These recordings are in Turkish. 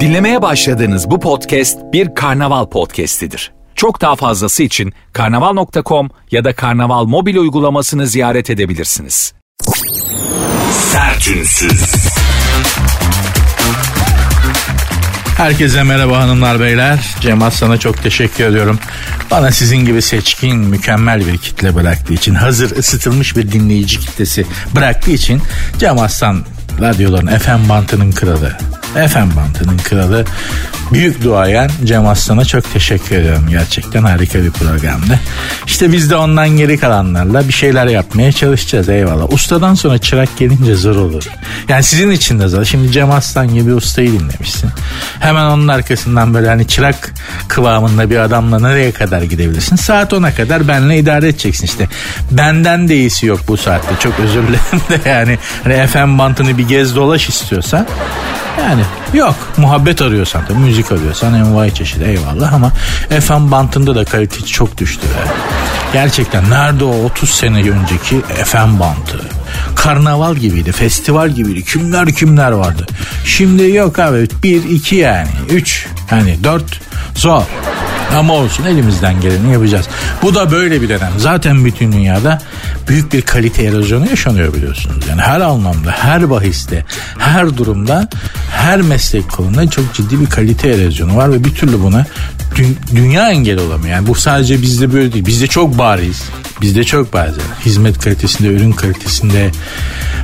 Dinlemeye başladığınız bu podcast bir karnaval podcastidir. Çok daha fazlası için karnaval.com ya da karnaval mobil uygulamasını ziyaret edebilirsiniz. Sertünsüz. Herkese merhaba hanımlar beyler. Cem Aslan'a çok teşekkür ediyorum. Bana sizin gibi seçkin, mükemmel bir kitle bıraktığı için, hazır ısıtılmış bir dinleyici kitlesi bıraktığı için Cem Aslan radyoların FM bantının kralı. FM bantının kralı büyük duayen Cem Aslan'a çok teşekkür ediyorum. Gerçekten harika bir programdı. İşte biz de ondan geri kalanlarla bir şeyler yapmaya çalışacağız eyvallah. Ustadan sonra çırak gelince zor olur. Yani sizin için de zor. Şimdi Cem Aslan gibi ustayı dinlemişsin. Hemen onun arkasından böyle hani çırak kıvamında bir adamla nereye kadar gidebilirsin? Saat 10'a kadar benle idare edeceksin işte. Benden de iyisi yok bu saatte. Çok özür dilerim de yani. Hani FM bantını bir gez dolaş istiyorsan yani yok muhabbet arıyorsan da müzik arıyorsan envai çeşit eyvallah ama FM bantında da kalite çok düştü. Be. Gerçekten nerede o 30 sene önceki FM bantı? Karnaval gibiydi, festival gibiydi. Kimler kimler vardı. Şimdi yok abi bir iki yani. Üç hani dört zor. Ama olsun elimizden geleni yapacağız. Bu da böyle bir dönem. Zaten bütün dünyada büyük bir kalite erozyonu yaşanıyor biliyorsunuz. Yani her anlamda, her bahiste, her durumda, her meslek kolunda çok ciddi bir kalite erozyonu var ve bir türlü buna dü- dünya engel olamıyor. Yani bu sadece bizde böyle değil. Bizde çok bariz. Bizde çok bariz. Hizmet kalitesinde, ürün kalitesinde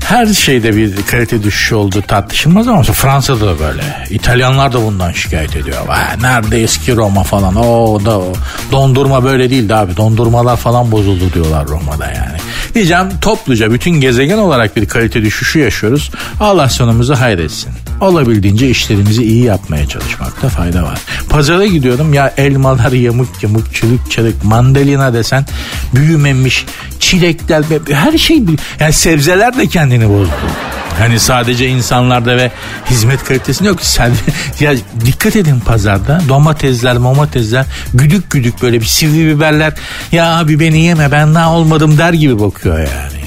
her şeyde bir kalite düşüşü olduğu tartışılmaz ama Fransa'da da böyle. İtalyanlar da bundan şikayet ediyor. Vay, nerede eski Roma falan. O da o. Dondurma böyle değildi abi. Dondurmalar falan bozuldu diyorlar Roma'da yani. Diyeceğim topluca bütün gezegen olarak bir kalite düşüşü yaşıyoruz. Allah sonumuzu hayretsin. Olabildiğince işlerimizi iyi yapmaya çalışmakta fayda var. Pazara gidiyorum ya elmalar yamuk yamuk çürük çürük mandalina desen büyümemiş çilekler her şey yani sebzeler de kendini bozdu. Hani sadece insanlarda ve hizmet kalitesinde yok. Sen, ya dikkat edin pazarda domatesler, domatesler güdük güdük böyle bir sivri biberler. Ya abi beni yeme ben daha olmadım der gibi bakıyor yani.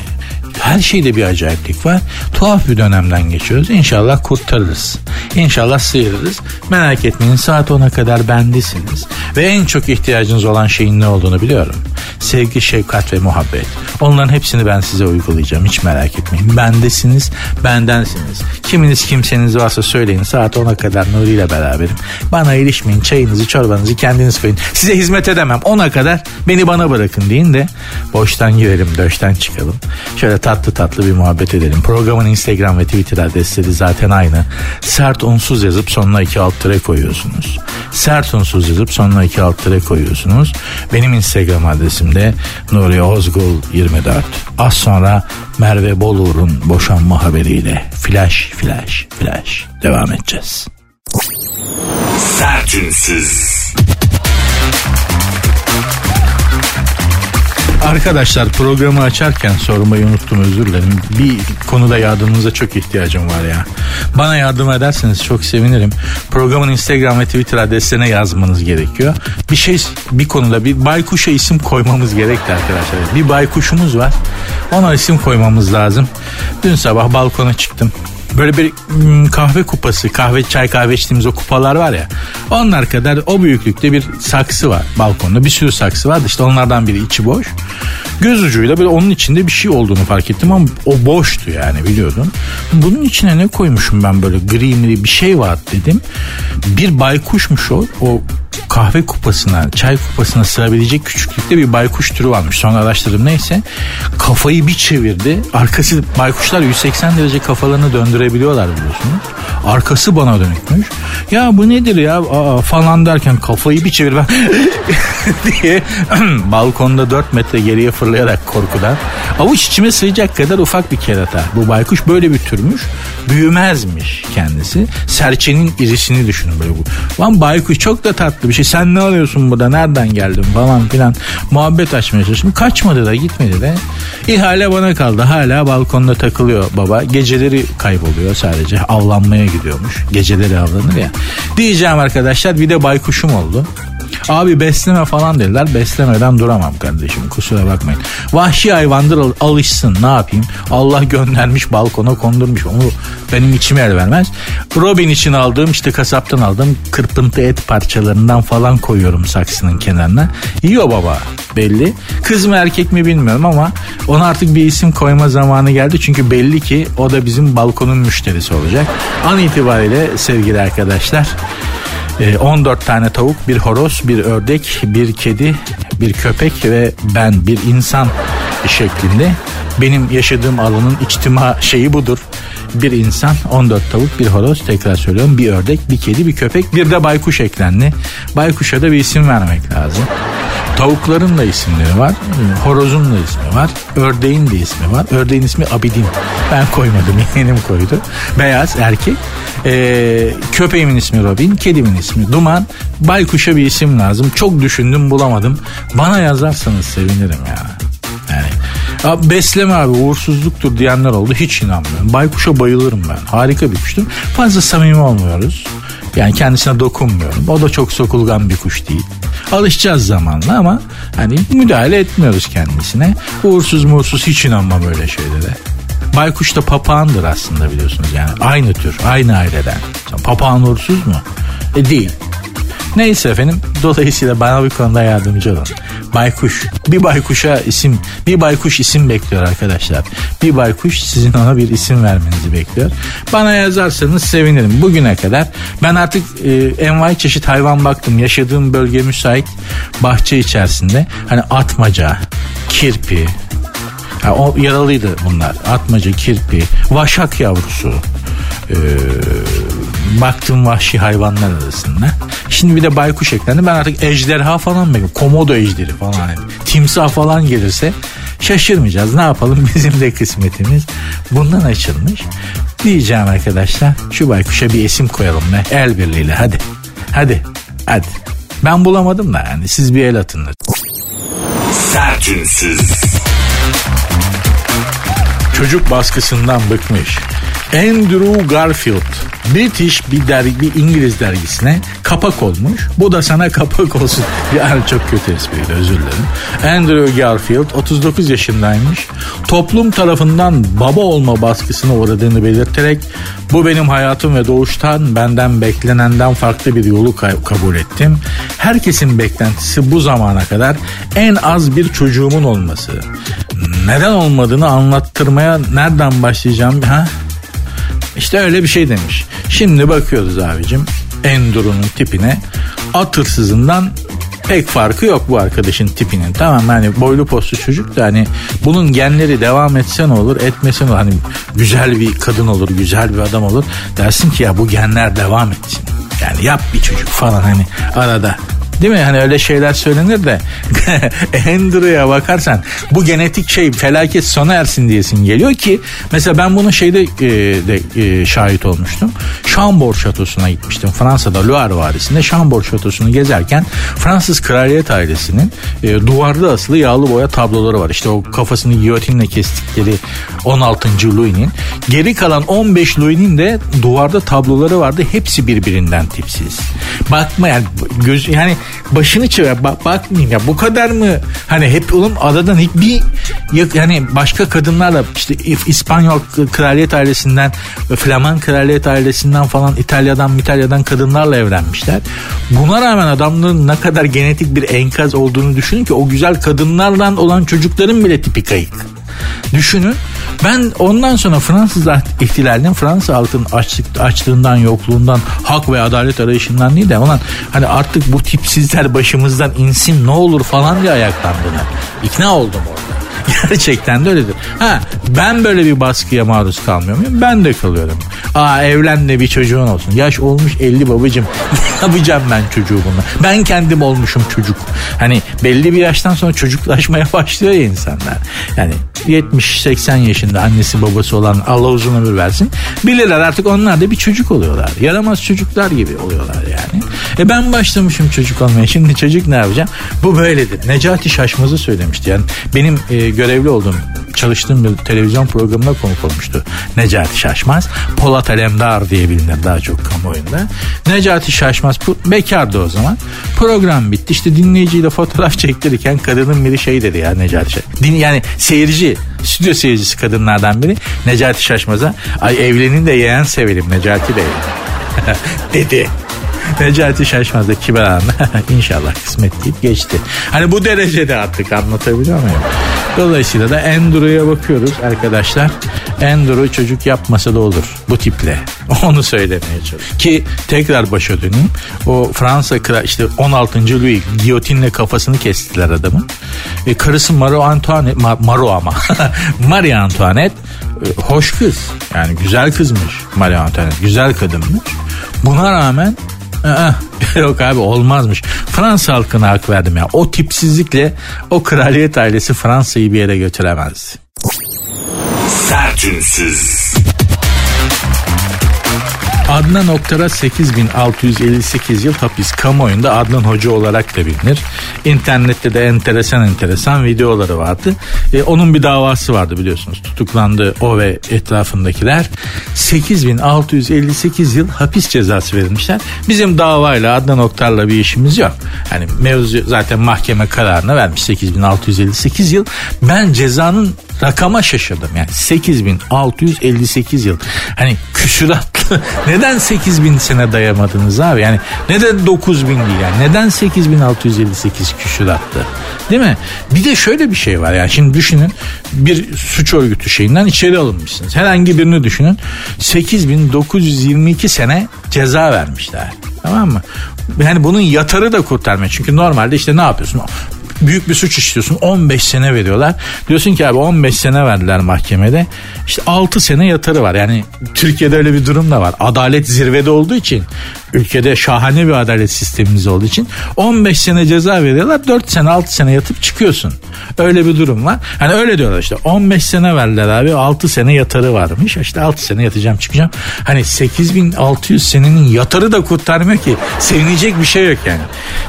Her şeyde bir acayiplik var. Tuhaf bir dönemden geçiyoruz. İnşallah kurtarırız. İnşallah sıyırırız. Merak etmeyin saat 10'a kadar bendesiniz. Ve en çok ihtiyacınız olan şeyin ne olduğunu biliyorum. Sevgi, şefkat ve muhabbet. Onların hepsini ben size uygulayacağım. Hiç merak etmeyin. Bendesiniz, bendensiniz. Kiminiz kimseniz varsa söyleyin. Saat 10'a kadar Nuri ile beraberim. Bana ilişmeyin. Çayınızı, çorbanızı kendiniz koyun. Size hizmet edemem. 10'a kadar beni bana bırakın deyin de boştan girelim, döşten çıkalım. Şöyle tatlı tatlı bir muhabbet edelim. Programın Instagram ve Twitter adresleri zaten aynı. Sert unsuz yazıp sonuna iki alt tere koyuyorsunuz. Sert unsuz yazıp sonuna iki alt tere koyuyorsunuz. Benim Instagram adresim de Nuri Ozgul 24. Az sonra Merve Bolur'un boşanma haberiyle flash flash flash devam edeceğiz. Sertünsüz. Arkadaşlar programı açarken sormayı unuttum özür dilerim. Bir konuda yardımınıza çok ihtiyacım var ya. Bana yardım ederseniz çok sevinirim. Programın Instagram ve Twitter adreslerine yazmanız gerekiyor. Bir şey bir konuda bir baykuşa isim koymamız gerekti arkadaşlar. Bir baykuşumuz var. Ona isim koymamız lazım. Dün sabah balkona çıktım böyle bir hmm, kahve kupası, kahve çay kahve içtiğimiz o kupalar var ya. Onlar kadar o büyüklükte bir saksı var balkonda. Bir sürü saksı var. İşte onlardan biri içi boş. Göz ucuyla böyle onun içinde bir şey olduğunu fark ettim ama o boştu yani biliyordum. Bunun içine ne koymuşum ben böyle gri bir şey var dedim. Bir baykuşmuş o. O kahve kupasına, çay kupasına sığabilecek küçüklükte bir baykuş türü varmış. Sonra araştırdım neyse. Kafayı bir çevirdi. Arkası baykuşlar 180 derece kafalarını döndürebiliyorlar biliyorsunuz. Arkası bana dönükmüş. Ya bu nedir ya Aa, falan derken kafayı bir çevir ben diye balkonda 4 metre geriye fırlayarak korkudan avuç içime sığacak kadar ufak bir kerata. Bu baykuş böyle bir türmüş. Büyümezmiş kendisi. Serçenin irisini düşünün böyle bu. Lan baykuş çok da tatlı bir şey. Sen ne alıyorsun burada? Nereden geldin falan filan. Muhabbet açmaya çalıştım. Kaçmadı da gitmedi de. İhale bana kaldı. Hala balkonda takılıyor baba. Geceleri kayboluyor sadece. Avlanmaya gidiyormuş. Geceleri avlanır ya. Diyeceğim arkadaşlar bir de baykuşum oldu. Abi besleme falan dediler. Beslemeden duramam kardeşim kusura bakmayın. Vahşi hayvandır al- alışsın ne yapayım. Allah göndermiş balkona kondurmuş. Onu benim içime el vermez. Robin için aldığım işte kasaptan aldığım kırpıntı et parçalarından falan koyuyorum saksının kenarına. Yiyor baba belli. Kız mı erkek mi bilmiyorum ama ona artık bir isim koyma zamanı geldi. Çünkü belli ki o da bizim balkonun müşterisi olacak. An itibariyle sevgili arkadaşlar e, 14 tane tavuk, bir horoz, bir ördek, bir kedi, bir köpek ve ben bir insan şeklinde. Benim yaşadığım alanın içtima şeyi budur. Bir insan, 14 tavuk, bir horoz, tekrar söylüyorum, bir ördek, bir kedi, bir köpek, bir de baykuş eklendi. Baykuşa da bir isim vermek lazım. Tavukların da isimleri var. Horozun da ismi var. Ördeğin de ismi var. Ördeğin ismi Abidin. Ben koymadım. Yeğenim koydu. Beyaz erkek. Ee, köpeğimin ismi Robin. Kedimin ismi Duman. Baykuş'a bir isim lazım. Çok düşündüm bulamadım. Bana yazarsanız sevinirim ya. Abi besleme abi uğursuzluktur diyenler oldu. Hiç inanmıyorum. Baykuş'a bayılırım ben. Harika bir kuştur. Fazla samimi olmuyoruz. Yani kendisine dokunmuyorum. O da çok sokulgan bir kuş değil. Alışacağız zamanla ama hani müdahale etmiyoruz kendisine. Uğursuz muğursuz hiç inanmam öyle şeylere. Baykuş da papağandır aslında biliyorsunuz yani. Aynı tür, aynı aileden. Papağan uğursuz mu? E değil. Neyse efendim dolayısıyla bana bir konuda yardımcı olun. Baykuş. Bir baykuşa isim, bir baykuş isim bekliyor arkadaşlar. Bir baykuş sizin ona bir isim vermenizi bekliyor. Bana yazarsanız sevinirim. Bugüne kadar ben artık e, envai çeşit hayvan baktım. Yaşadığım bölge müsait bahçe içerisinde. Hani atmaca, kirpi, Ha, o yaralıydı bunlar. Atmaca, kirpi, vaşak yavrusu. Ee, baktım vahşi hayvanlar arasında. Şimdi bir de baykuş eklendi. Ben artık ejderha falan bekliyorum. Komodo ejderi falan. Yani. Timsah falan gelirse şaşırmayacağız. Ne yapalım bizim de kısmetimiz bundan açılmış. Diyeceğim arkadaşlar şu baykuşa bir isim koyalım be. El birliğiyle hadi. Hadi. Hadi. Ben bulamadım da yani siz bir el atın. Sertünsüz. çocuk baskısından bıkmış. Andrew Garfield British bir dergi bir İngiliz dergisine kapak olmuş. Bu da sana kapak olsun. Yani çok kötü espriydi özür dilerim. Andrew Garfield 39 yaşındaymış. Toplum tarafından baba olma baskısına uğradığını belirterek bu benim hayatım ve doğuştan benden beklenenden farklı bir yolu ka- kabul ettim. Herkesin beklentisi bu zamana kadar en az bir çocuğumun olması. Neden olmadığını anlattırmaya nereden başlayacağım? Ha? İşte öyle bir şey demiş. Şimdi bakıyoruz abicim Enduro'nun tipine. At hırsızından pek farkı yok bu arkadaşın tipinin. Tamam hani boylu postlu çocuk da hani bunun genleri devam etse ne olur etmese ne olur. Hani güzel bir kadın olur güzel bir adam olur. Dersin ki ya bu genler devam etsin. Yani yap bir çocuk falan hani arada. Değil mi? Hani öyle şeyler söylenir de Andrew'a bakarsan bu genetik şey felaket sona ersin diyesin geliyor ki mesela ben bunun şeyde e, de e, şahit olmuştum. Chambord Şatosu'na gitmiştim. Fransa'da Loire Vadisi'nde Chambord Şatosu'nu gezerken Fransız kraliyet ailesinin e, duvarda asılı yağlı boya tabloları var. İşte o kafasını giyotinle kestikleri 16. Louis'nin. Geri kalan 15 Louis'nin de duvarda tabloları vardı. Hepsi birbirinden tipsiz. Bakma yani göz yani başını çevir bak, bakmayayım ya bu kadar mı hani hep oğlum adadan hiçbir yok yani başka kadınlarla işte İspanyol kraliyet ailesinden Flaman kraliyet ailesinden falan İtalya'dan İtalya'dan kadınlarla evlenmişler. Buna rağmen adamların ne kadar genetik bir enkaz olduğunu düşünün ki o güzel kadınlardan olan çocukların bile tipi kayık. Düşünün ben ondan sonra Fransız ihtilalinin Fransa halkının açlık, açlığından, yokluğundan, hak ve adalet arayışından değil de olan hani artık bu tipsizler başımızdan insin ne olur falan diye ayaklandığına ikna oldum orada. Gerçekten de öyledir. Ha ben böyle bir baskıya maruz kalmıyor muyum? Ben de kalıyorum. Aa evlen de bir çocuğun olsun. Yaş olmuş 50 babacım. ne yapacağım ben çocuğu bununla? Ben kendim olmuşum çocuk. Hani belli bir yaştan sonra çocuklaşmaya başlıyor ya insanlar. Yani 70-80 yaşında annesi babası olan Allah uzun ömür versin. Bilirler artık onlar da bir çocuk oluyorlar. Yaramaz çocuklar gibi oluyorlar yani. E ben başlamışım çocuk olmaya. Şimdi çocuk ne yapacağım? Bu böyledir. Necati Şaşmaz'ı söylemişti. Yani benim e, görevli olduğum çalıştığım bir televizyon programına konuk olmuştu. Necati Şaşmaz. Polat Alemdar diye bilinir daha çok kamuoyunda. Necati Şaşmaz bekardı o zaman. Program bitti. İşte dinleyiciyle fotoğraf çektirirken kadının biri şey dedi ya Necati Şaşmaz. Din, yani seyirci, stüdyo seyircisi kadınlardan biri Necati Şaşmaz'a ay evlenin de yeğen sevelim Necati Bey dedi. Necati Şaşmaz da kibar anla. İnşallah kısmet deyip geçti. Hani bu derecede artık anlatabiliyor muyum? Dolayısıyla da Enduro'ya bakıyoruz arkadaşlar. Enduro çocuk yapmasa da olur bu tiple. Onu söylemeye çalışıyorum. Ki tekrar başa döneyim. O Fransa kral işte 16. Louis giyotinle kafasını kestiler adamın. E, karısı Marie Antoinette, Ma, Maro ama Marie Antoinette e, hoş kız. Yani güzel kızmış Marie Antoinette. Güzel kadınmış. Buna rağmen Yok abi olmazmış. Fransa halkına hak verdim ya. O tipsizlikle o kraliyet ailesi Fransa'yı bir yere götüremezdi. Sertünsüz. Adnan Oktar'a 8658 yıl hapis kamuoyunda Adnan Hoca olarak da bilinir. İnternette de enteresan enteresan videoları vardı. E, onun bir davası vardı biliyorsunuz. Tutuklandı o ve etrafındakiler. 8658 yıl hapis cezası verilmişler. Bizim davayla Adnan Oktar'la bir işimiz yok. Hani mevzu zaten mahkeme kararını vermiş 8658 yıl. Ben cezanın rakama şaşırdım. Yani 8658 yıl. Hani küsuratlı. Neden 8000 sene dayamadınız abi? Yani neden 9000 değil yani? Neden 8658 küsuratlı? Değil mi? Bir de şöyle bir şey var yani şimdi düşünün bir suç örgütü şeyinden içeri alınmışsınız. Herhangi birini düşünün. 8922 sene ceza vermişler. Tamam mı? Yani bunun yatarı da kurtarmıyor. Çünkü normalde işte ne yapıyorsun? Büyük bir suç işliyorsun 15 sene veriyorlar. Diyorsun ki abi 15 sene verdiler mahkemede. İşte 6 sene yatarı var. Yani Türkiye'de öyle bir durum da var. Adalet zirvede olduğu için ülkede şahane bir adalet sistemimiz olduğu için 15 sene ceza veriyorlar 4 sene 6 sene yatıp çıkıyorsun. Öyle bir durum var. Hani öyle diyorlar işte 15 sene verdiler abi 6 sene yatarı varmış. İşte 6 sene yatacağım çıkacağım. Hani 8600 senenin yatarı da kurtarmıyor ki. Sevinecek bir şey yok yani.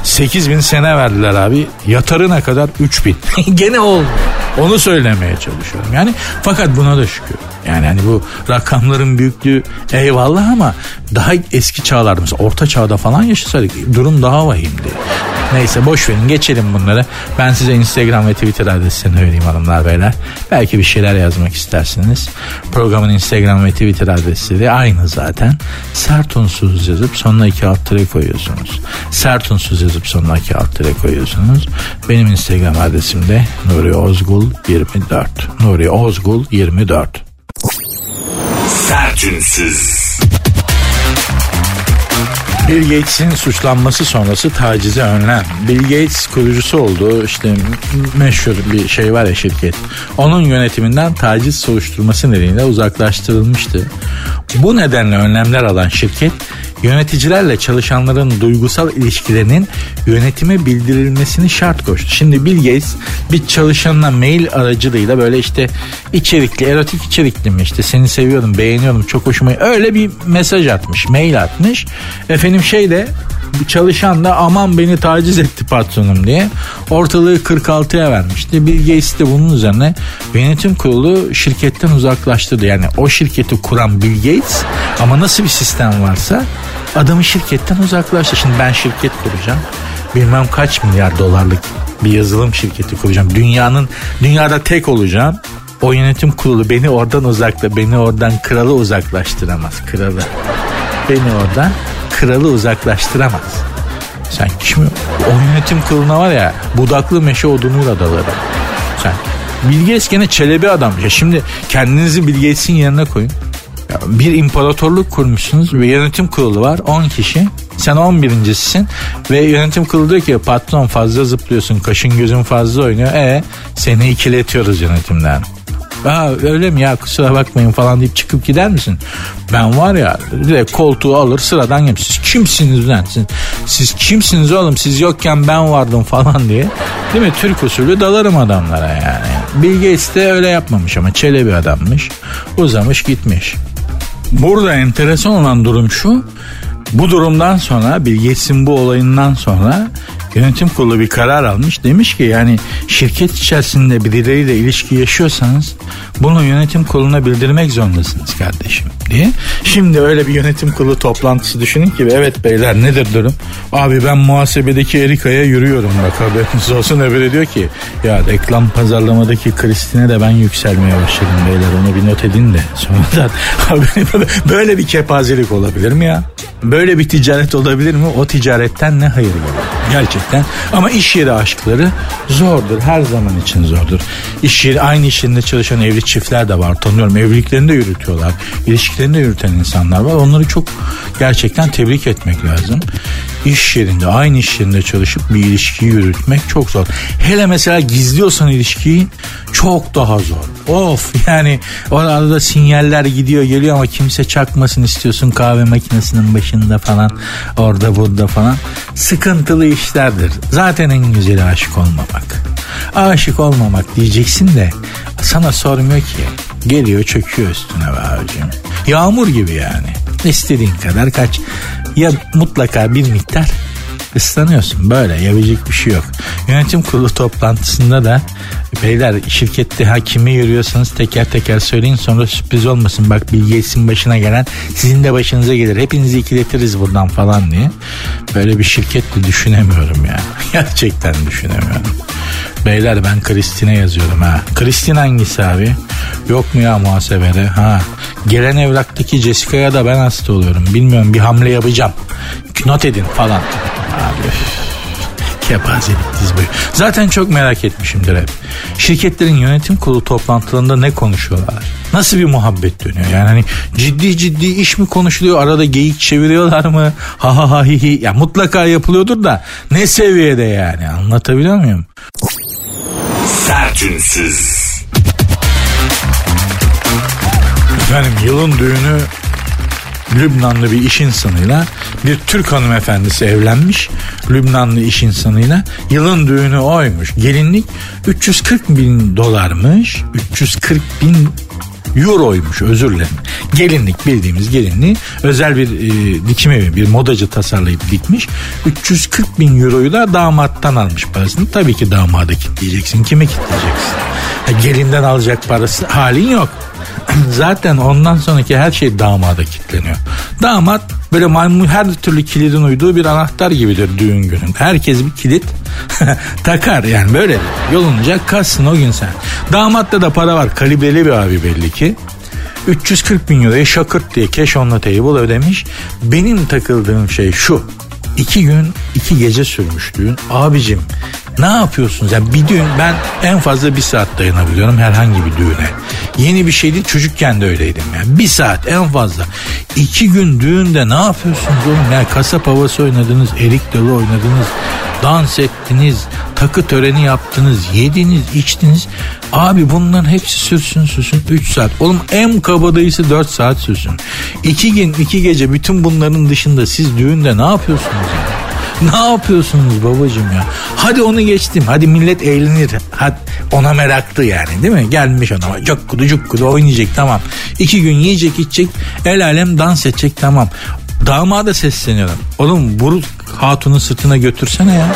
8000 sene verdiler abi. Yatarı ne kadar? 3000. Gene olmuyor. Onu söylemeye çalışıyorum. Yani fakat buna da şükür. Yani hani bu rakamların büyüklüğü eyvallah ama daha eski çağlarda mesela orta çağda falan yaşasaydık durum daha vahimdi. Neyse boş verin geçelim bunları. Ben size Instagram ve Twitter adresini vereyim hanımlar beyler. Belki bir şeyler yazmak istersiniz. Programın Instagram ve Twitter adresleri aynı zaten. Sert unsuz yazıp sonuna iki alt tere koyuyorsunuz. Sert unsuz yazıp sonuna iki alt tere koyuyorsunuz. Benim Instagram adresim de Nuri Ozgul 24. Nuri Ozgul 24. Sertünsüz. Bill Gates'in suçlanması sonrası tacize önlem. Bill Gates kurucusu oldu. İşte meşhur bir şey var ya şirket. Onun yönetiminden taciz soruşturması nedeniyle uzaklaştırılmıştı. Bu nedenle önlemler alan şirket yöneticilerle çalışanların duygusal ilişkilerinin yönetime bildirilmesini şart koştu. Şimdi Bill Gates bir çalışanına mail aracılığıyla böyle işte içerikli, erotik içerikli mi işte seni seviyorum, beğeniyorum, çok hoşuma öyle bir mesaj atmış, mail atmış. Efendim şey de çalışan da aman beni taciz etti patronum diye ortalığı 46'ya vermişti. Bill Gates de bunun üzerine yönetim kurulu şirketten uzaklaştırdı. Yani o şirketi kuran Bill Gates ama nasıl bir sistem varsa adamı şirketten uzaklaştı. Şimdi ben şirket kuracağım. Bilmem kaç milyar dolarlık bir yazılım şirketi kuracağım. Dünyanın dünyada tek olacağım. O yönetim kurulu beni oradan uzakla, beni oradan kralı uzaklaştıramaz. Kralı. Beni oradan kralı uzaklaştıramaz. Sen kim? O yönetim kuruluna var ya budaklı meşe odunuyla dalarım. Sen Bill Gates gene çelebi adam. Ya şimdi kendinizi Bill Gates'in yerine koyun. Ya bir imparatorluk kurmuşsunuz ve yönetim kurulu var 10 kişi. Sen 11.sisin ve yönetim kurulu diyor ki patron fazla zıplıyorsun kaşın gözün fazla oynuyor. E seni ikiletiyoruz yönetimden. Aa, öyle mi ya kusura bakmayın falan deyip çıkıp gider misin? Ben var ya direkt koltuğu alır sıradan yap. Siz kimsiniz lan? Siz, siz kimsiniz oğlum? Siz yokken ben vardım falan diye. Değil mi? Türk usulü dalarım adamlara yani. Bill Gates de öyle yapmamış ama çelebi adammış. Uzamış gitmiş. Burada enteresan olan durum şu. Bu durumdan sonra bir yesin bu olayından sonra yönetim kurulu bir karar almış. Demiş ki yani şirket içerisinde birileriyle ilişki yaşıyorsanız bunu yönetim kuruluna bildirmek zorundasınız kardeşim diye. Şimdi öyle bir yönetim kurulu toplantısı düşünün ki evet beyler nedir durum? Abi ben muhasebedeki Erika'ya yürüyorum bak haberiniz olsun öbürü diyor ki ya reklam pazarlamadaki Kristine de ben yükselmeye başladım beyler onu bir not edin de sonradan böyle bir kepazelik olabilir mi ya? Böyle bir ticaret olabilir mi? O ticaretten ne hayır var? Gerçekten. Ama iş yeri aşkları zordur. Her zaman için zordur. İş yeri aynı iş yerinde çalışan evli çiftler de var. Tanıyorum. Evliliklerini de yürütüyorlar. İlişkilerini de yürüten insanlar var. Onları çok gerçekten tebrik etmek lazım. İş yerinde, aynı iş yerinde çalışıp bir ilişkiyi yürütmek çok zor. Hele mesela gizliyorsan ilişkiyi çok daha zor. Of yani orada da sinyaller gidiyor geliyor ama kimse çakmasın istiyorsun kahve makinesinin başında falan orada burada falan. Sıkıntılı işlerdir. Zaten en güzeli aşık olmamak. Aşık olmamak diyeceksin de sana sormuyor ki. Geliyor çöküyor üstüne be abicim. Yağmur gibi yani. İstediğin kadar kaç. Ya mutlaka bir miktar ıslanıyorsun böyle yapabilecek bir şey yok. Yönetim kurulu toplantısında da beyler şirkette hakimi yürüyorsanız teker teker söyleyin sonra sürpriz olmasın. Bak Bill başına gelen sizin de başınıza gelir. Hepinizi ikiletiriz buradan falan diye. Böyle bir şirket de düşünemiyorum ya. Gerçekten düşünemiyorum. Beyler ben Kristin'e yazıyorum ha. Kristin hangisi abi? Yok mu ya muhasebede? Ha. Gelen evraktaki Jessica'ya da ben hasta oluyorum. Bilmiyorum bir hamle yapacağım. Not edin falan. Abi kepazelik diz boyu. Zaten çok merak etmişimdir hep. Şirketlerin yönetim kurulu toplantılarında ne konuşuyorlar? Nasıl bir muhabbet dönüyor? Yani hani ciddi ciddi iş mi konuşuluyor? Arada geyik çeviriyorlar mı? Ha ha ha hi hi. Ya mutlaka yapılıyordur da ne seviyede yani? Anlatabiliyor muyum? Sertünsüz. Efendim yılın düğünü Lübnanlı bir iş insanıyla bir Türk hanımefendisi evlenmiş. Lübnanlı iş insanıyla yılın düğünü oymuş. Gelinlik 340 bin dolarmış. 340 bin euroymuş özür dilerim. Gelinlik bildiğimiz gelinliği özel bir e, dikim evi bir modacı tasarlayıp dikmiş. 340 bin euroyu da damattan almış parasını. Tabii ki damada kitleyeceksin. Kimi kitleyeceksin? Ha, gelinden alacak parası halin yok. Zaten ondan sonraki her şey damada kilitleniyor. Damat böyle maymun her türlü kilidin uyduğu bir anahtar gibidir düğün gününde. Herkes bir kilit takar yani böyle yolunca kalsın o gün sen. Damatta da para var kalibreli bir abi belli ki. 340 bin euroya şakırt diye cash on the table ödemiş. Benim takıldığım şey şu. İki gün iki gece sürmüş düğün. Abicim ne yapıyorsunuz? Yani bir düğün ben en fazla bir saat dayanabiliyorum herhangi bir düğüne. Yeni bir şey değil çocukken de öyleydim yani. Bir saat en fazla. İki gün düğünde ne yapıyorsunuz oğlum? Yani kasap havası oynadınız, erik dalı oynadınız, dans ettiniz, takı töreni yaptınız, yediniz, içtiniz. Abi bunların hepsi sürsün sürsün 3 saat. Oğlum en kabadayısı 4 saat sürsün. İki gün iki gece bütün bunların dışında siz düğünde ne yapıyorsunuz yani? Ne yapıyorsunuz babacım ya? Hadi onu geçtim. Hadi millet eğlenir. Hadi ona meraklı yani değil mi? Gelmiş ona. Cukkudu cukkudu oynayacak tamam. İki gün yiyecek içecek. El alem dans edecek tamam. Damada sesleniyorum. Oğlum bu hatunu sırtına götürsene ya.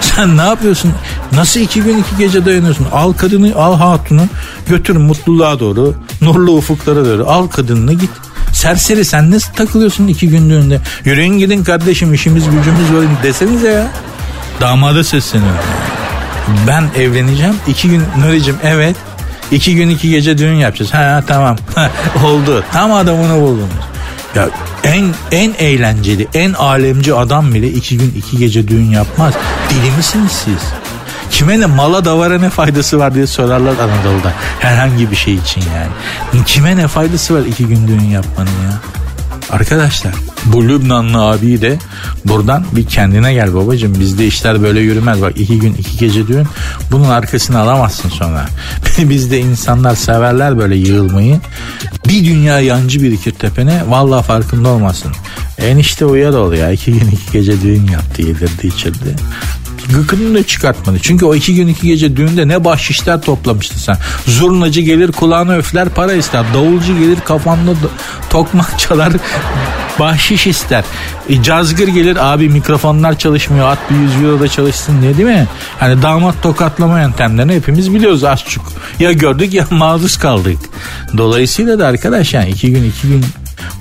Sen ne yapıyorsun? Nasıl iki gün iki gece dayanıyorsun? Al kadını al hatunu götür mutluluğa doğru. Nurlu ufuklara doğru. Al kadınını git. Serseri sen nasıl takılıyorsun iki günlüğünde? Yürüyün gidin kardeşim işimiz gücümüz var desenize ya. Damada sesleniyorum. Ben evleneceğim. iki gün Nuri'cim evet. iki gün iki gece düğün yapacağız. Ha tamam. Oldu. Tam adamını buldunuz. Ya en en eğlenceli, en alemci adam bile iki gün iki gece düğün yapmaz. Deli misiniz siz? Kime ne mala davara ne faydası var diye sorarlar Anadolu'da. Herhangi bir şey için yani. Kime ne faydası var iki gün düğün yapmanın ya? Arkadaşlar bu Lübnanlı abi de buradan bir kendine gel babacığım. Bizde işler böyle yürümez. Bak iki gün iki gece düğün. Bunun arkasını alamazsın sonra. Bizde insanlar severler böyle yığılmayı. Bir dünya yancı birikir tepene valla farkında olmasın. Enişte uyar ol ya. İki gün iki gece düğün yaptı yedirdi içirdi gıkını da çıkartmadı. Çünkü o iki gün iki gece düğünde ne bahşişler toplamıştın sen. Zurnacı gelir kulağına öfler para ister. Davulcu gelir kafanda tokmak çalar. Bahşiş ister. E, cazgır gelir abi mikrofonlar çalışmıyor at bir 100 euro da çalışsın diye değil mi? Hani damat tokatlama yöntemlerini hepimiz biliyoruz az çok. Ya gördük ya maruz kaldık. Dolayısıyla da arkadaş yani iki gün iki gün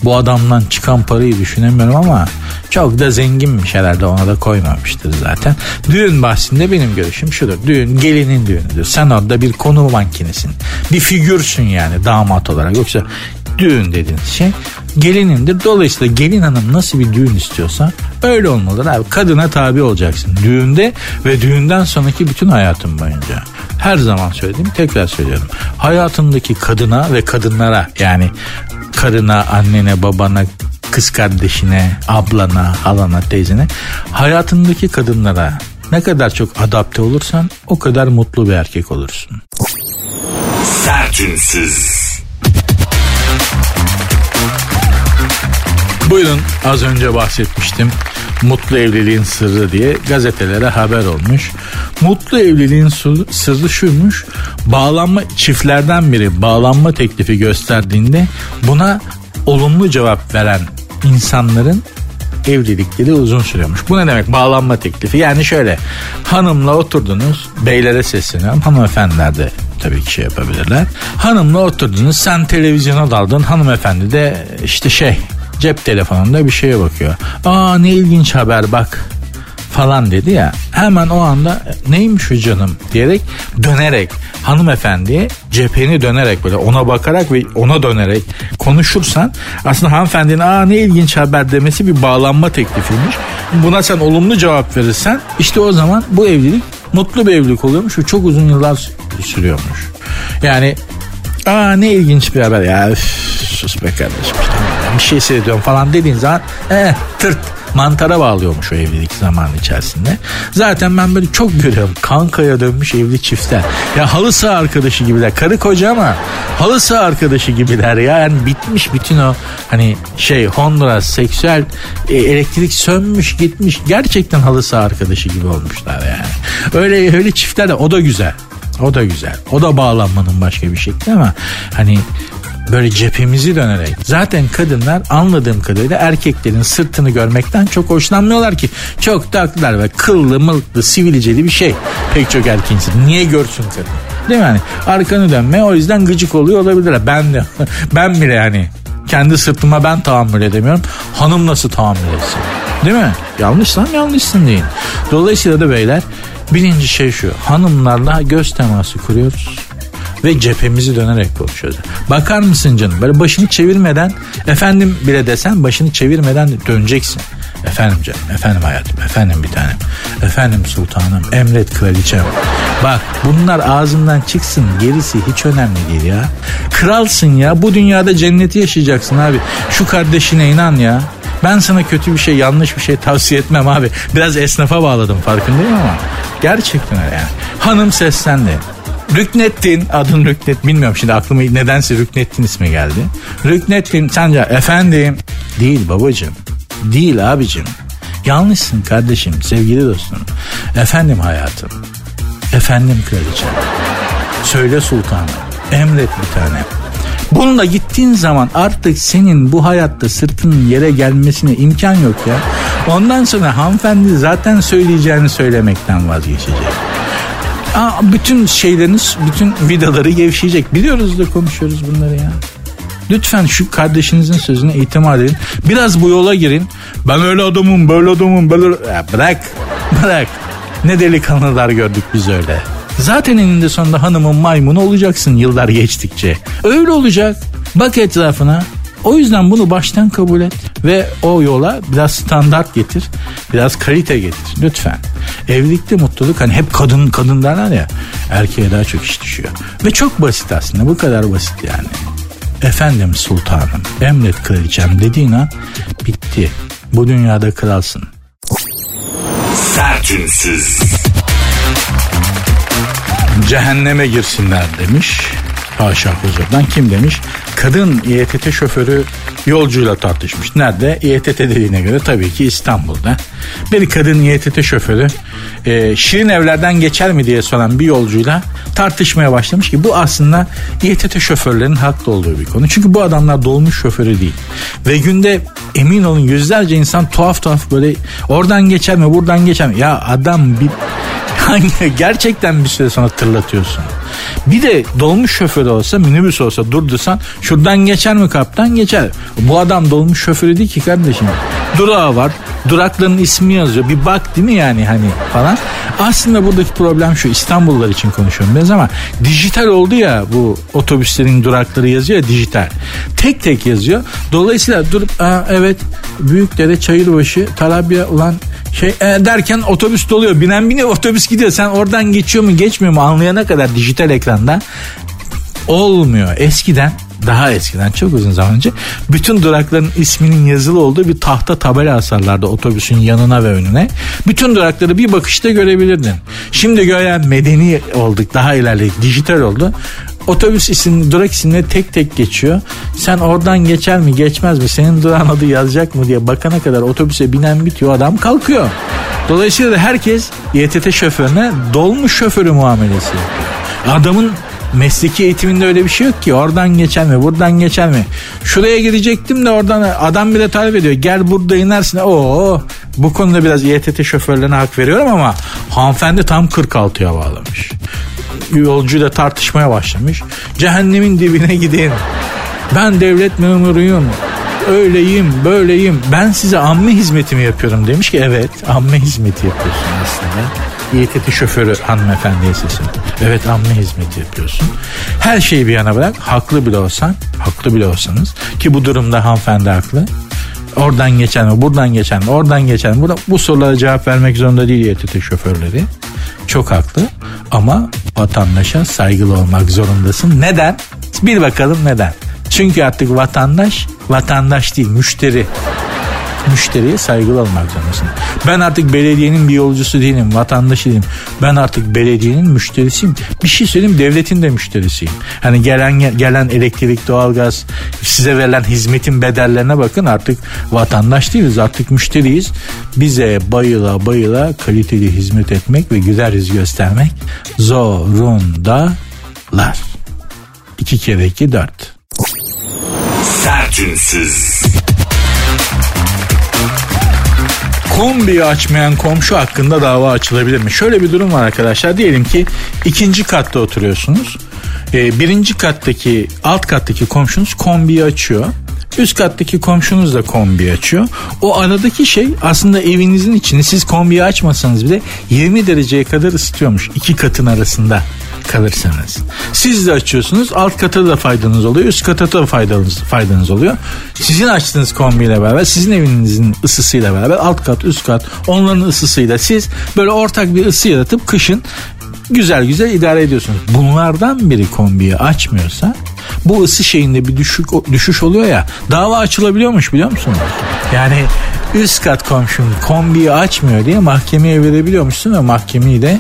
bu adamdan çıkan parayı düşünemiyorum ama çok da zenginmiş herhalde ona da koymamıştır zaten. Düğün bahsinde benim görüşüm şudur. Düğün gelinin düğünüdür. Sen orada bir konu mankinisin. Bir figürsün yani damat olarak. Yoksa düğün dediğiniz şey gelinindir. Dolayısıyla gelin hanım nasıl bir düğün istiyorsa öyle olmalıdır abi. Kadına tabi olacaksın düğünde ve düğünden sonraki bütün hayatın boyunca. Her zaman söylediğim tekrar söylüyorum. Hayatındaki kadına ve kadınlara yani karına, annene, babana, kız kardeşine, ablana, halana, teyzene hayatındaki kadınlara ne kadar çok adapte olursan o kadar mutlu bir erkek olursun. Sertünsüz. Buyurun az önce bahsetmiştim. Mutlu evliliğin sırrı diye gazetelere haber olmuş. Mutlu evliliğin sırrı şuymuş. Bağlanma çiftlerden biri bağlanma teklifi gösterdiğinde buna olumlu cevap veren insanların evlilikleri uzun sürüyormuş. Bu ne demek? Bağlanma teklifi. Yani şöyle hanımla oturdunuz beylere sesleniyorum hanımefendiler de tabii ki şey yapabilirler. Hanımla oturdunuz sen televizyona daldın hanımefendi de işte şey cep telefonunda bir şeye bakıyor. Aa ne ilginç haber bak falan dedi ya hemen o anda neymiş o canım diyerek dönerek hanımefendiye cepheni dönerek böyle ona bakarak ve ona dönerek konuşursan aslında hanımefendinin aa ne ilginç haber demesi bir bağlanma teklifiymiş. Buna sen olumlu cevap verirsen işte o zaman bu evlilik mutlu bir evlilik oluyormuş ve çok uzun yıllar sürüyormuş. Yani aa ne ilginç bir haber ya üf, sus be kardeşim bir şey seyrediyorum falan dediğin zaman eh tırt mantara bağlıyormuş o evlilik zamanı içerisinde. Zaten ben böyle çok görüyorum kankaya dönmüş evli çiftler. Ya halı saha arkadaşı gibiler. Karı koca ama halı saha arkadaşı gibiler ya. Yani bitmiş bütün o hani şey Honduras seksüel e, elektrik sönmüş gitmiş. Gerçekten halı saha arkadaşı gibi olmuşlar yani. Öyle öyle çiftler de o da güzel. O da güzel. O da bağlanmanın başka bir şekli ama hani böyle cephemizi dönerek. Zaten kadınlar anladığım kadarıyla erkeklerin sırtını görmekten çok hoşlanmıyorlar ki. Çok taktılar ve kıllı mılıklı sivilceli bir şey. Pek çok erkeğin Niye görsün kadın? Değil mi hani? Arkanı dönme o yüzden gıcık oluyor olabilir. Ben de ben bile yani kendi sırtıma ben tahammül edemiyorum. Hanım nasıl tahammül etsin? Değil mi? Yanlışsam yanlışsın deyin. Dolayısıyla da beyler birinci şey şu. Hanımlarla göz teması kuruyoruz ve cephemizi dönerek konuşuyoruz. Bakar mısın canım böyle başını çevirmeden efendim bile desen başını çevirmeden döneceksin. Efendim canım, efendim hayatım, efendim bir tanem, efendim sultanım, emret kraliçem. Bak bunlar ağzından çıksın gerisi hiç önemli değil ya. Kralsın ya bu dünyada cenneti yaşayacaksın abi. Şu kardeşine inan ya. Ben sana kötü bir şey yanlış bir şey tavsiye etmem abi. Biraz esnafa bağladım farkındayım ama. Gerçekten öyle yani. Hanım seslendi. Rüknettin adın Rüknet bilmiyorum şimdi aklıma nedense Rüknettin ismi geldi. Rüknettin sence efendim değil babacığım değil abicim yanlışsın kardeşim sevgili dostum efendim hayatım efendim kraliçem söyle sultanım emret bir tane Bununla gittiğin zaman artık senin bu hayatta sırtının yere gelmesine imkan yok ya. Ondan sonra hanımefendi zaten söyleyeceğini söylemekten vazgeçecek. Aa, bütün şeyleriniz, bütün vidaları gevşeyecek. Biliyoruz da konuşuyoruz bunları ya. Lütfen şu kardeşinizin sözüne itimat edin. Biraz bu yola girin. Ben öyle adamım, böyle adamım, böyle... Ya bırak, bırak. Ne delikanlılar gördük biz öyle. Zaten eninde sonunda hanımın maymunu olacaksın yıllar geçtikçe. Öyle olacak. Bak etrafına. O yüzden bunu baştan kabul et ve o yola biraz standart getir, biraz kalite getir lütfen. Evlilikte mutluluk hani hep kadın kadın derler ya erkeğe daha çok iş düşüyor. Ve çok basit aslında bu kadar basit yani. Efendim sultanım emret kraliçem dediğin an bitti. Bu dünyada kralsın. Sertünsüz. Cehenneme girsinler demiş. Haşa huzurdan kim demiş? Kadın İETT şoförü yolcuyla tartışmış. Nerede? İETT dediğine göre tabii ki İstanbul'da. Bir kadın İETT şoförü e, şirin evlerden geçer mi diye soran bir yolcuyla tartışmaya başlamış ki bu aslında İETT şoförlerinin haklı olduğu bir konu. Çünkü bu adamlar dolmuş şoförü değil. Ve günde emin olun yüzlerce insan tuhaf tuhaf böyle oradan geçer mi buradan geçer mi? Ya adam bir gerçekten bir süre sonra tırlatıyorsun. Bir de dolmuş şoförü olsa minibüs olsa durdursan şuradan geçer mi kaptan geçer. Bu adam dolmuş şoförü değil ki kardeşim. Durağı var. Durakların ismi yazıyor. Bir bak değil mi yani hani falan. Aslında buradaki problem şu İstanbullular için konuşuyorum biraz ama dijital oldu ya bu otobüslerin durakları yazıyor ya dijital. Tek tek yazıyor. Dolayısıyla durup Aa, evet Büyükdere Çayırbaşı Tarabya ulan şey e, derken otobüs doluyor. Binen biniyor otobüs gidiyor. Sen oradan geçiyor mu geçmiyor mu anlayana kadar dijital ekranda olmuyor. Eskiden daha eskiden çok uzun zaman önce bütün durakların isminin yazılı olduğu bir tahta tabela asarlardı otobüsün yanına ve önüne. Bütün durakları bir bakışta görebilirdin. Şimdi gören medeni olduk daha ilerledik dijital oldu. Otobüs isim, durak isimleri tek tek geçiyor. Sen oradan geçer mi geçmez mi senin durağın adı yazacak mı diye bakana kadar otobüse binen bitiyor adam kalkıyor. Dolayısıyla herkes YTT şoförüne dolmuş şoförü muamelesi. Adamın mesleki eğitiminde öyle bir şey yok ki. Oradan geçer mi? Buradan geçer mi? Şuraya gidecektim de oradan adam bile talep ediyor. Gel burada inersin. Oo, bu konuda biraz İETT şoförlerine hak veriyorum ama hanımefendi tam 46'ya bağlamış. Yolcuyla tartışmaya başlamış. Cehennemin dibine gidin. Ben devlet memuruyum öyleyim böyleyim ben size amme hizmetimi yapıyorum demiş ki evet amme hizmeti yapıyorsun aslında. İETT şoförü hanımefendiye sesin. Evet amme hizmeti yapıyorsun. Her şeyi bir yana bırak. Haklı bile olsan, haklı bile olsanız ki bu durumda hanımefendi haklı. Oradan geçen mi, buradan geçen mi, oradan geçen mi? Bu, bu sorulara cevap vermek zorunda değil İETT şoförleri. Çok haklı ama vatandaşa saygılı olmak zorundasın. Neden? Bir bakalım neden? Çünkü artık vatandaş vatandaş değil müşteri müşteriye saygılı olmak zorundasın. Ben artık belediyenin bir yolcusu değilim, vatandaşı değilim. Ben artık belediyenin müşterisiyim. Bir şey söyleyeyim, devletin de müşterisiyim. Hani gelen gelen elektrik, doğalgaz, size verilen hizmetin bedellerine bakın artık vatandaş değiliz, artık müşteriyiz. Bize bayıla bayıla kaliteli hizmet etmek ve güzel yüz göstermek zorundalar. İki kere iki dört. Sertünsüz. Kombiyi açmayan komşu hakkında dava açılabilir mi? Şöyle bir durum var arkadaşlar. Diyelim ki ikinci katta oturuyorsunuz. Ee, birinci kattaki alt kattaki komşunuz kombiyi açıyor. Üst kattaki komşunuz da kombi açıyor. O aradaki şey aslında evinizin içini siz kombiyi açmasanız bile 20 dereceye kadar ısıtıyormuş iki katın arasında kalırsanız. Siz de açıyorsunuz alt kata da faydanız oluyor üst kata da faydanız, faydanız oluyor. Sizin açtığınız kombiyle beraber sizin evinizin ısısıyla beraber alt kat üst kat onların ısısıyla siz böyle ortak bir ısı yaratıp kışın güzel güzel idare ediyorsunuz. Bunlardan biri kombiyi açmıyorsa bu ısı şeyinde bir düşük düşüş oluyor ya dava açılabiliyormuş biliyor musun? Yani üst kat komşun kombiyi açmıyor diye mahkemeye verebiliyormuşsun ve mahkemeyi de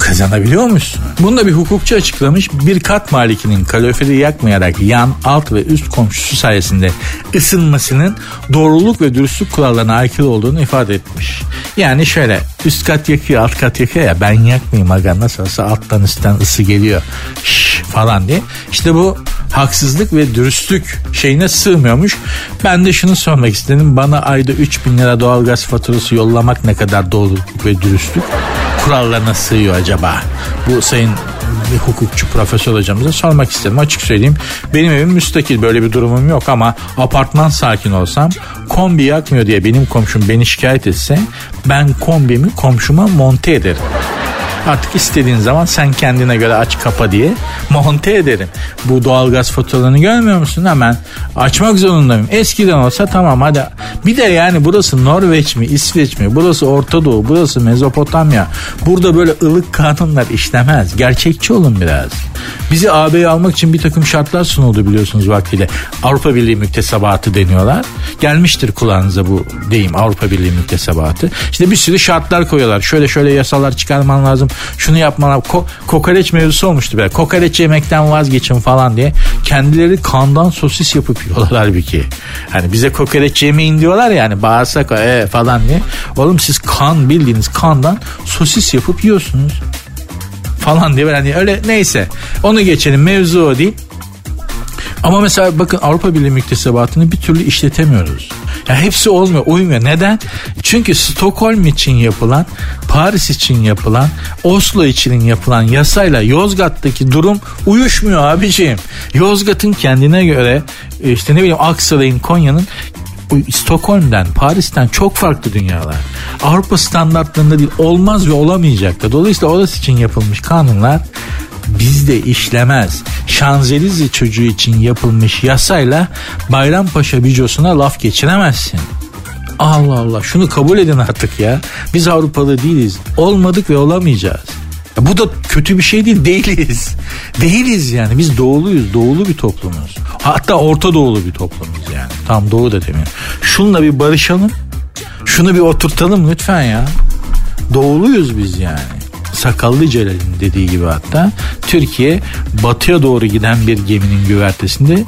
kazanabiliyor musun? Bunu da bir hukukçu açıklamış. Bir kat malikinin kaloriferi yakmayarak yan, alt ve üst komşusu sayesinde ısınmasının doğruluk ve dürüstlük kurallarına aykırı olduğunu ifade etmiş. Yani şöyle üst kat yakıyor alt kat yakıyor ya ben yakmayayım aga nasıl olsa alttan üstten ısı geliyor Şş, falan diye. İşte bu haksızlık ve dürüstlük şeyine sığmıyormuş. Ben de şunu sormak istedim. Bana ayda 3000 lira doğalgaz faturası yollamak ne kadar doğruluk ve dürüstlük kurallarına sığıyor acaba? Bu sayın bir hukukçu profesör hocamıza sormak istedim. Açık söyleyeyim benim evim müstakil böyle bir durumum yok ama apartman sakin olsam kombi yakmıyor diye benim komşum beni şikayet etse ben kombimi komşuma monte ederim. Artık istediğin zaman sen kendine göre aç kapa diye monte ederim. Bu doğalgaz faturalarını görmüyor musun? Hemen açmak zorundayım. Eskiden olsa tamam hadi. Bir de yani burası Norveç mi İsveç mi? Burası Orta Doğu, burası Mezopotamya. Burada böyle ılık kanunlar işlemez. Gerçekçi olun biraz. Bizi AB'ye almak için bir takım şartlar sunuldu biliyorsunuz vaktiyle. Avrupa Birliği müktesebatı deniyorlar. Gelmiştir kulağınıza bu deyim Avrupa Birliği müktesebatı. İşte bir sürü şartlar koyuyorlar. Şöyle şöyle yasalar çıkarman lazım Şunu yapmalar. Ko- kokoreç mevzusu olmuştu böyle. Kokoreç yemekten vazgeçin falan diye. Kendileri kandan sosis yapıp yiyorlar halbuki. Hani bize kokoreç yemeyin diyorlar ya hani bağırsak e, falan diye. Oğlum siz kan bildiğiniz kandan sosis yapıp yiyorsunuz falan diye hani öyle neyse onu geçelim mevzu o değil. Ama mesela bakın Avrupa Birliği müktesebatını bir türlü işletemiyoruz. Ya hepsi olmuyor, uymuyor. Neden? Çünkü Stockholm için yapılan, Paris için yapılan, Oslo için yapılan yasayla Yozgat'taki durum uyuşmuyor abiciğim. Yozgat'ın kendine göre işte ne bileyim Aksaray'ın, Konya'nın Stockholm'den, Paris'ten çok farklı dünyalar. Avrupa standartlarında değil olmaz ve olamayacak da. Dolayısıyla orası için yapılmış kanunlar bizde işlemez. Şanzelize çocuğu için yapılmış yasayla Bayrampaşa bicosuna laf geçiremezsin. Allah Allah şunu kabul edin artık ya. Biz Avrupalı değiliz. Olmadık ve olamayacağız. Ya bu da kötü bir şey değil. Değiliz. Değiliz yani. Biz doğuluyuz. Doğulu bir toplumuz. Hatta Orta Doğulu bir toplumuz yani. Tam doğu da demiyorum. Şunla bir barışalım. Şunu bir oturtalım lütfen ya. Doğuluyuz biz yani. Sakallı Celal'in dediği gibi hatta Türkiye batıya doğru giden bir geminin güvertesinde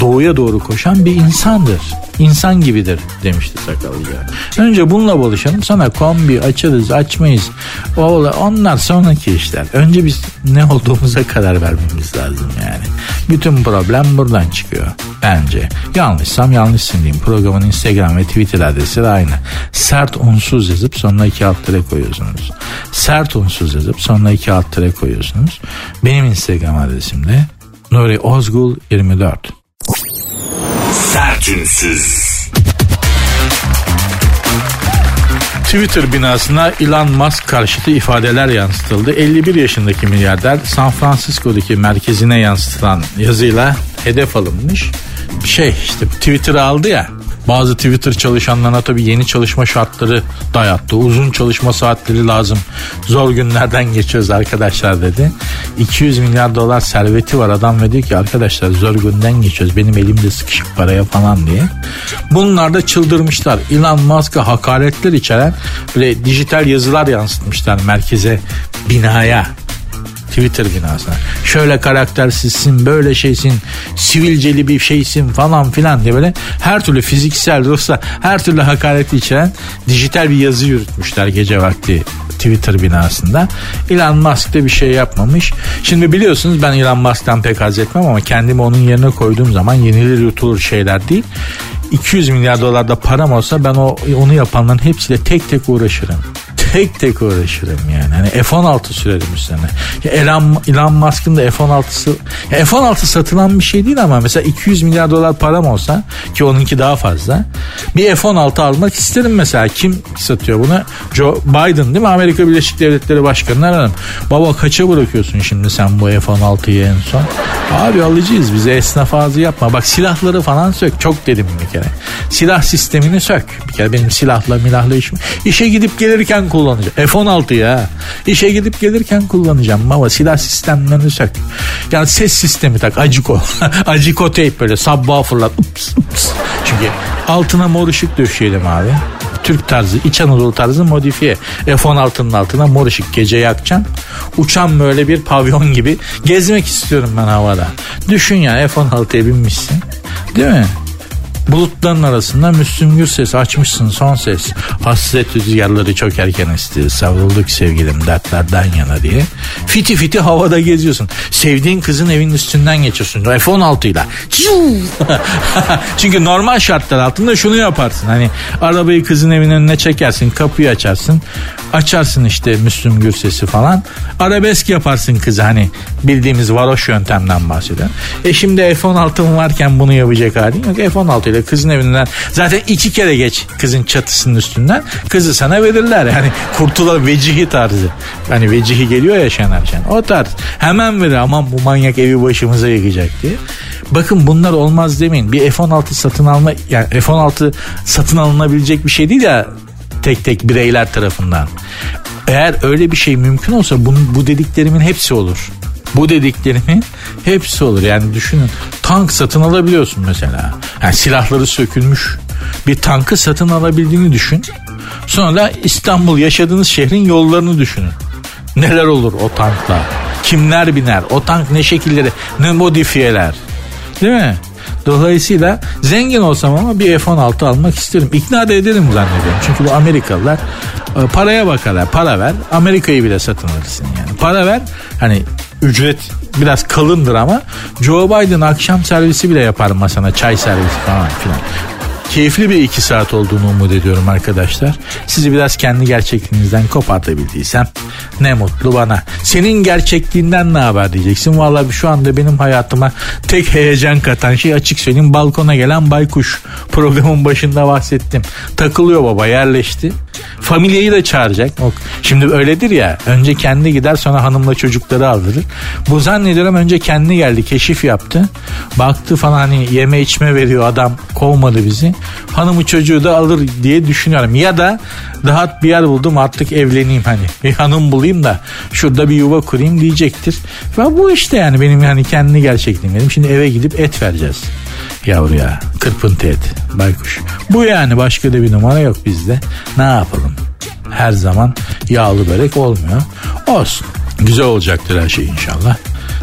doğuya doğru koşan bir insandır. İnsan gibidir demişti Sakallıca. Önce bununla buluşalım sonra kombi açarız açmayız. O, onlar sonraki işler. Önce biz ne olduğumuza karar vermemiz lazım yani. Bütün problem buradan çıkıyor bence. Yanlışsam yanlışsın diyeyim. Programın Instagram ve Twitter adresi de aynı. Sert unsuz yazıp sonuna iki alt koyuyorsunuz. Sert unsuz yazıp sonuna iki alt koyuyorsunuz. Benim Instagram adresim de Nuri Ozgul 24. Sertünsüz. Twitter binasına Elon Musk karşıtı ifadeler yansıtıldı. 51 yaşındaki milyarder San Francisco'daki merkezine yansıtılan yazıyla hedef alınmış. Şey işte Twitter'ı aldı ya bazı Twitter çalışanlarına tabii yeni çalışma şartları dayattı. Uzun çalışma saatleri lazım. Zor günlerden geçiyoruz arkadaşlar dedi. 200 milyar dolar serveti var adam ve diyor ki arkadaşlar zor günden geçiyoruz. Benim elimde sıkışık paraya falan diye. Bunlar da çıldırmışlar. Elon Musk'a hakaretler içeren böyle dijital yazılar yansıtmışlar merkeze, binaya. Twitter binasına. Şöyle karaktersizsin, böyle şeysin, sivilceli bir şeysin falan filan diye böyle her türlü fiziksel, ruhsal, her türlü hakareti içeren dijital bir yazı yürütmüşler gece vakti Twitter binasında. Elon Musk da bir şey yapmamış. Şimdi biliyorsunuz ben Elon Musk'tan pek haz etmem ama kendimi onun yerine koyduğum zaman yenilir yutulur şeyler değil. 200 milyar dolarda param olsa ben o onu yapanların hepsiyle tek tek uğraşırım tek tek uğraşırım yani. Hani F-16 sürerim üstüne. Ya Elon, Elon Musk'ın da F-16'sı F-16 satılan bir şey değil ama mesela 200 milyar dolar param olsa ki onunki daha fazla bir F-16 almak isterim mesela. Kim satıyor bunu? Joe Biden değil mi? Amerika Birleşik Devletleri Başkanı aradım. Baba kaça bırakıyorsun şimdi sen bu F-16'yı en son? Abi alıcıyız bize esnaf ağzı yapma. Bak silahları falan sök. Çok dedim bir kere. Silah sistemini sök. Bir kere benim silahla milahla işim. İşe gidip gelirken kullanacağım. F-16 ya. İşe gidip gelirken kullanacağım ama silah sistemlerini sök. Yani ses sistemi tak. Aciko. Aciko tape böyle sabbaha fırlat. Ups, ups. Çünkü altına mor ışık döşeyelim abi. Türk tarzı, İç Anadolu tarzı modifiye. F-16'nın altına mor ışık gece yakacağım. Uçan böyle bir pavyon gibi gezmek istiyorum ben havada. Düşün ya F-16'ya binmişsin. Değil mi? Bulutların arasında Müslüm Gürses açmışsın son ses. Hasret rüzgarları çok erken esti. Savrulduk sevgilim dertlerden yana diye. Fiti fiti havada geziyorsun. Sevdiğin kızın evin üstünden geçiyorsun. F-16 ile. Çünkü normal şartlar altında şunu yaparsın. Hani arabayı kızın evinin önüne çekersin. Kapıyı açarsın. Açarsın işte Müslüm Gürses'i falan. Arabesk yaparsın kızı hani bildiğimiz varoş yöntemden bahsediyorum. E şimdi F-16 varken bunu yapacak halin yok. F-16 ile kızın evinden zaten iki kere geç kızın çatısının üstünden kızı sana verirler. Yani kurtula vecihi tarzı. Hani vecihi geliyor ya Şener Şen. O tarz. Hemen verir aman bu manyak evi başımıza yıkacak diye. Bakın bunlar olmaz demeyin. Bir F-16 satın alma yani F-16 satın alınabilecek bir şey değil ya tek tek bireyler tarafından. Eğer öyle bir şey mümkün olsa bunun, bu dediklerimin hepsi olur. Bu dediklerimin hepsi olur. Yani düşünün tank satın alabiliyorsun mesela. Yani silahları sökülmüş bir tankı satın alabildiğini düşün. Sonra da İstanbul yaşadığınız şehrin yollarını düşünün. Neler olur o tankla? Kimler biner? O tank ne şekilleri, ne modifiyeler? Değil mi? Dolayısıyla zengin olsam ama bir F-16 almak isterim. İkna da ederim zannediyorum. Çünkü bu Amerikalılar e, paraya bakarlar. Para ver Amerika'yı bile satın alırsın yani. Para ver hani ücret biraz kalındır ama Joe Biden akşam servisi bile yapar masana çay servisi falan filan keyifli bir iki saat olduğunu umut ediyorum arkadaşlar. Sizi biraz kendi gerçekliğinizden kopartabildiysem ne mutlu bana. Senin gerçekliğinden ne haber diyeceksin. Vallahi şu anda benim hayatıma tek heyecan katan şey açık söyleyeyim balkona gelen baykuş. Programın başında bahsettim. Takılıyor baba yerleşti. Familyayı da çağıracak. Şimdi öyledir ya önce kendi gider sonra hanımla çocukları aldırır. Bu zannediyorum önce kendi geldi keşif yaptı. Baktı falan hani yeme içme veriyor adam kovmadı bizi. Hanımı çocuğu da alır diye düşünüyorum. Ya da rahat bir yer buldum artık evleneyim hani. Bir hanım bulayım da şurada bir yuva kurayım diyecektir. Ve bu işte yani benim hani kendi gerçekliğim benim. Şimdi eve gidip et vereceğiz yavruya. Kırpıntı et baykuş. Bu yani başka da bir numara yok bizde. Ne yapalım? Her zaman yağlı börek olmuyor. Olsun. Güzel olacaktır her şey inşallah.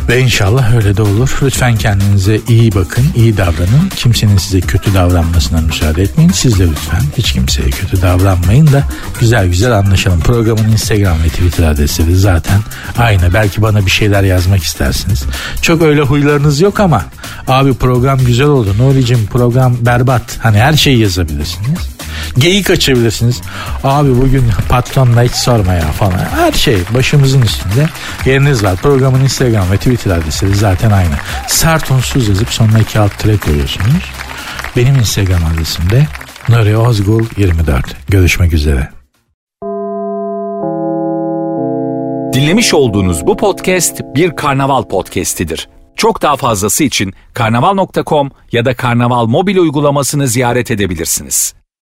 Ve inşallah öyle de olur. Lütfen kendinize iyi bakın, iyi davranın. Kimsenin size kötü davranmasına müsaade etmeyin. Siz de lütfen hiç kimseye kötü davranmayın da güzel güzel anlaşalım. Programın Instagram ve Twitter adresleri zaten aynı. Belki bana bir şeyler yazmak istersiniz. Çok öyle huylarınız yok ama abi program güzel oldu. Nuri'cim program berbat. Hani her şeyi yazabilirsiniz. Geyik açabilirsiniz. Abi bugün patronla hiç sorma ya falan. Her şey başımızın üstünde. Yeriniz var. Programın Instagram ve Twitter adresleri zaten aynı. Sert unsuz yazıp sonuna iki alt tire koyuyorsunuz. Benim Instagram adresim de Nuri Ozgul 24. Görüşmek üzere. Dinlemiş olduğunuz bu podcast bir karnaval podcastidir. Çok daha fazlası için karnaval.com ya da karnaval mobil uygulamasını ziyaret edebilirsiniz.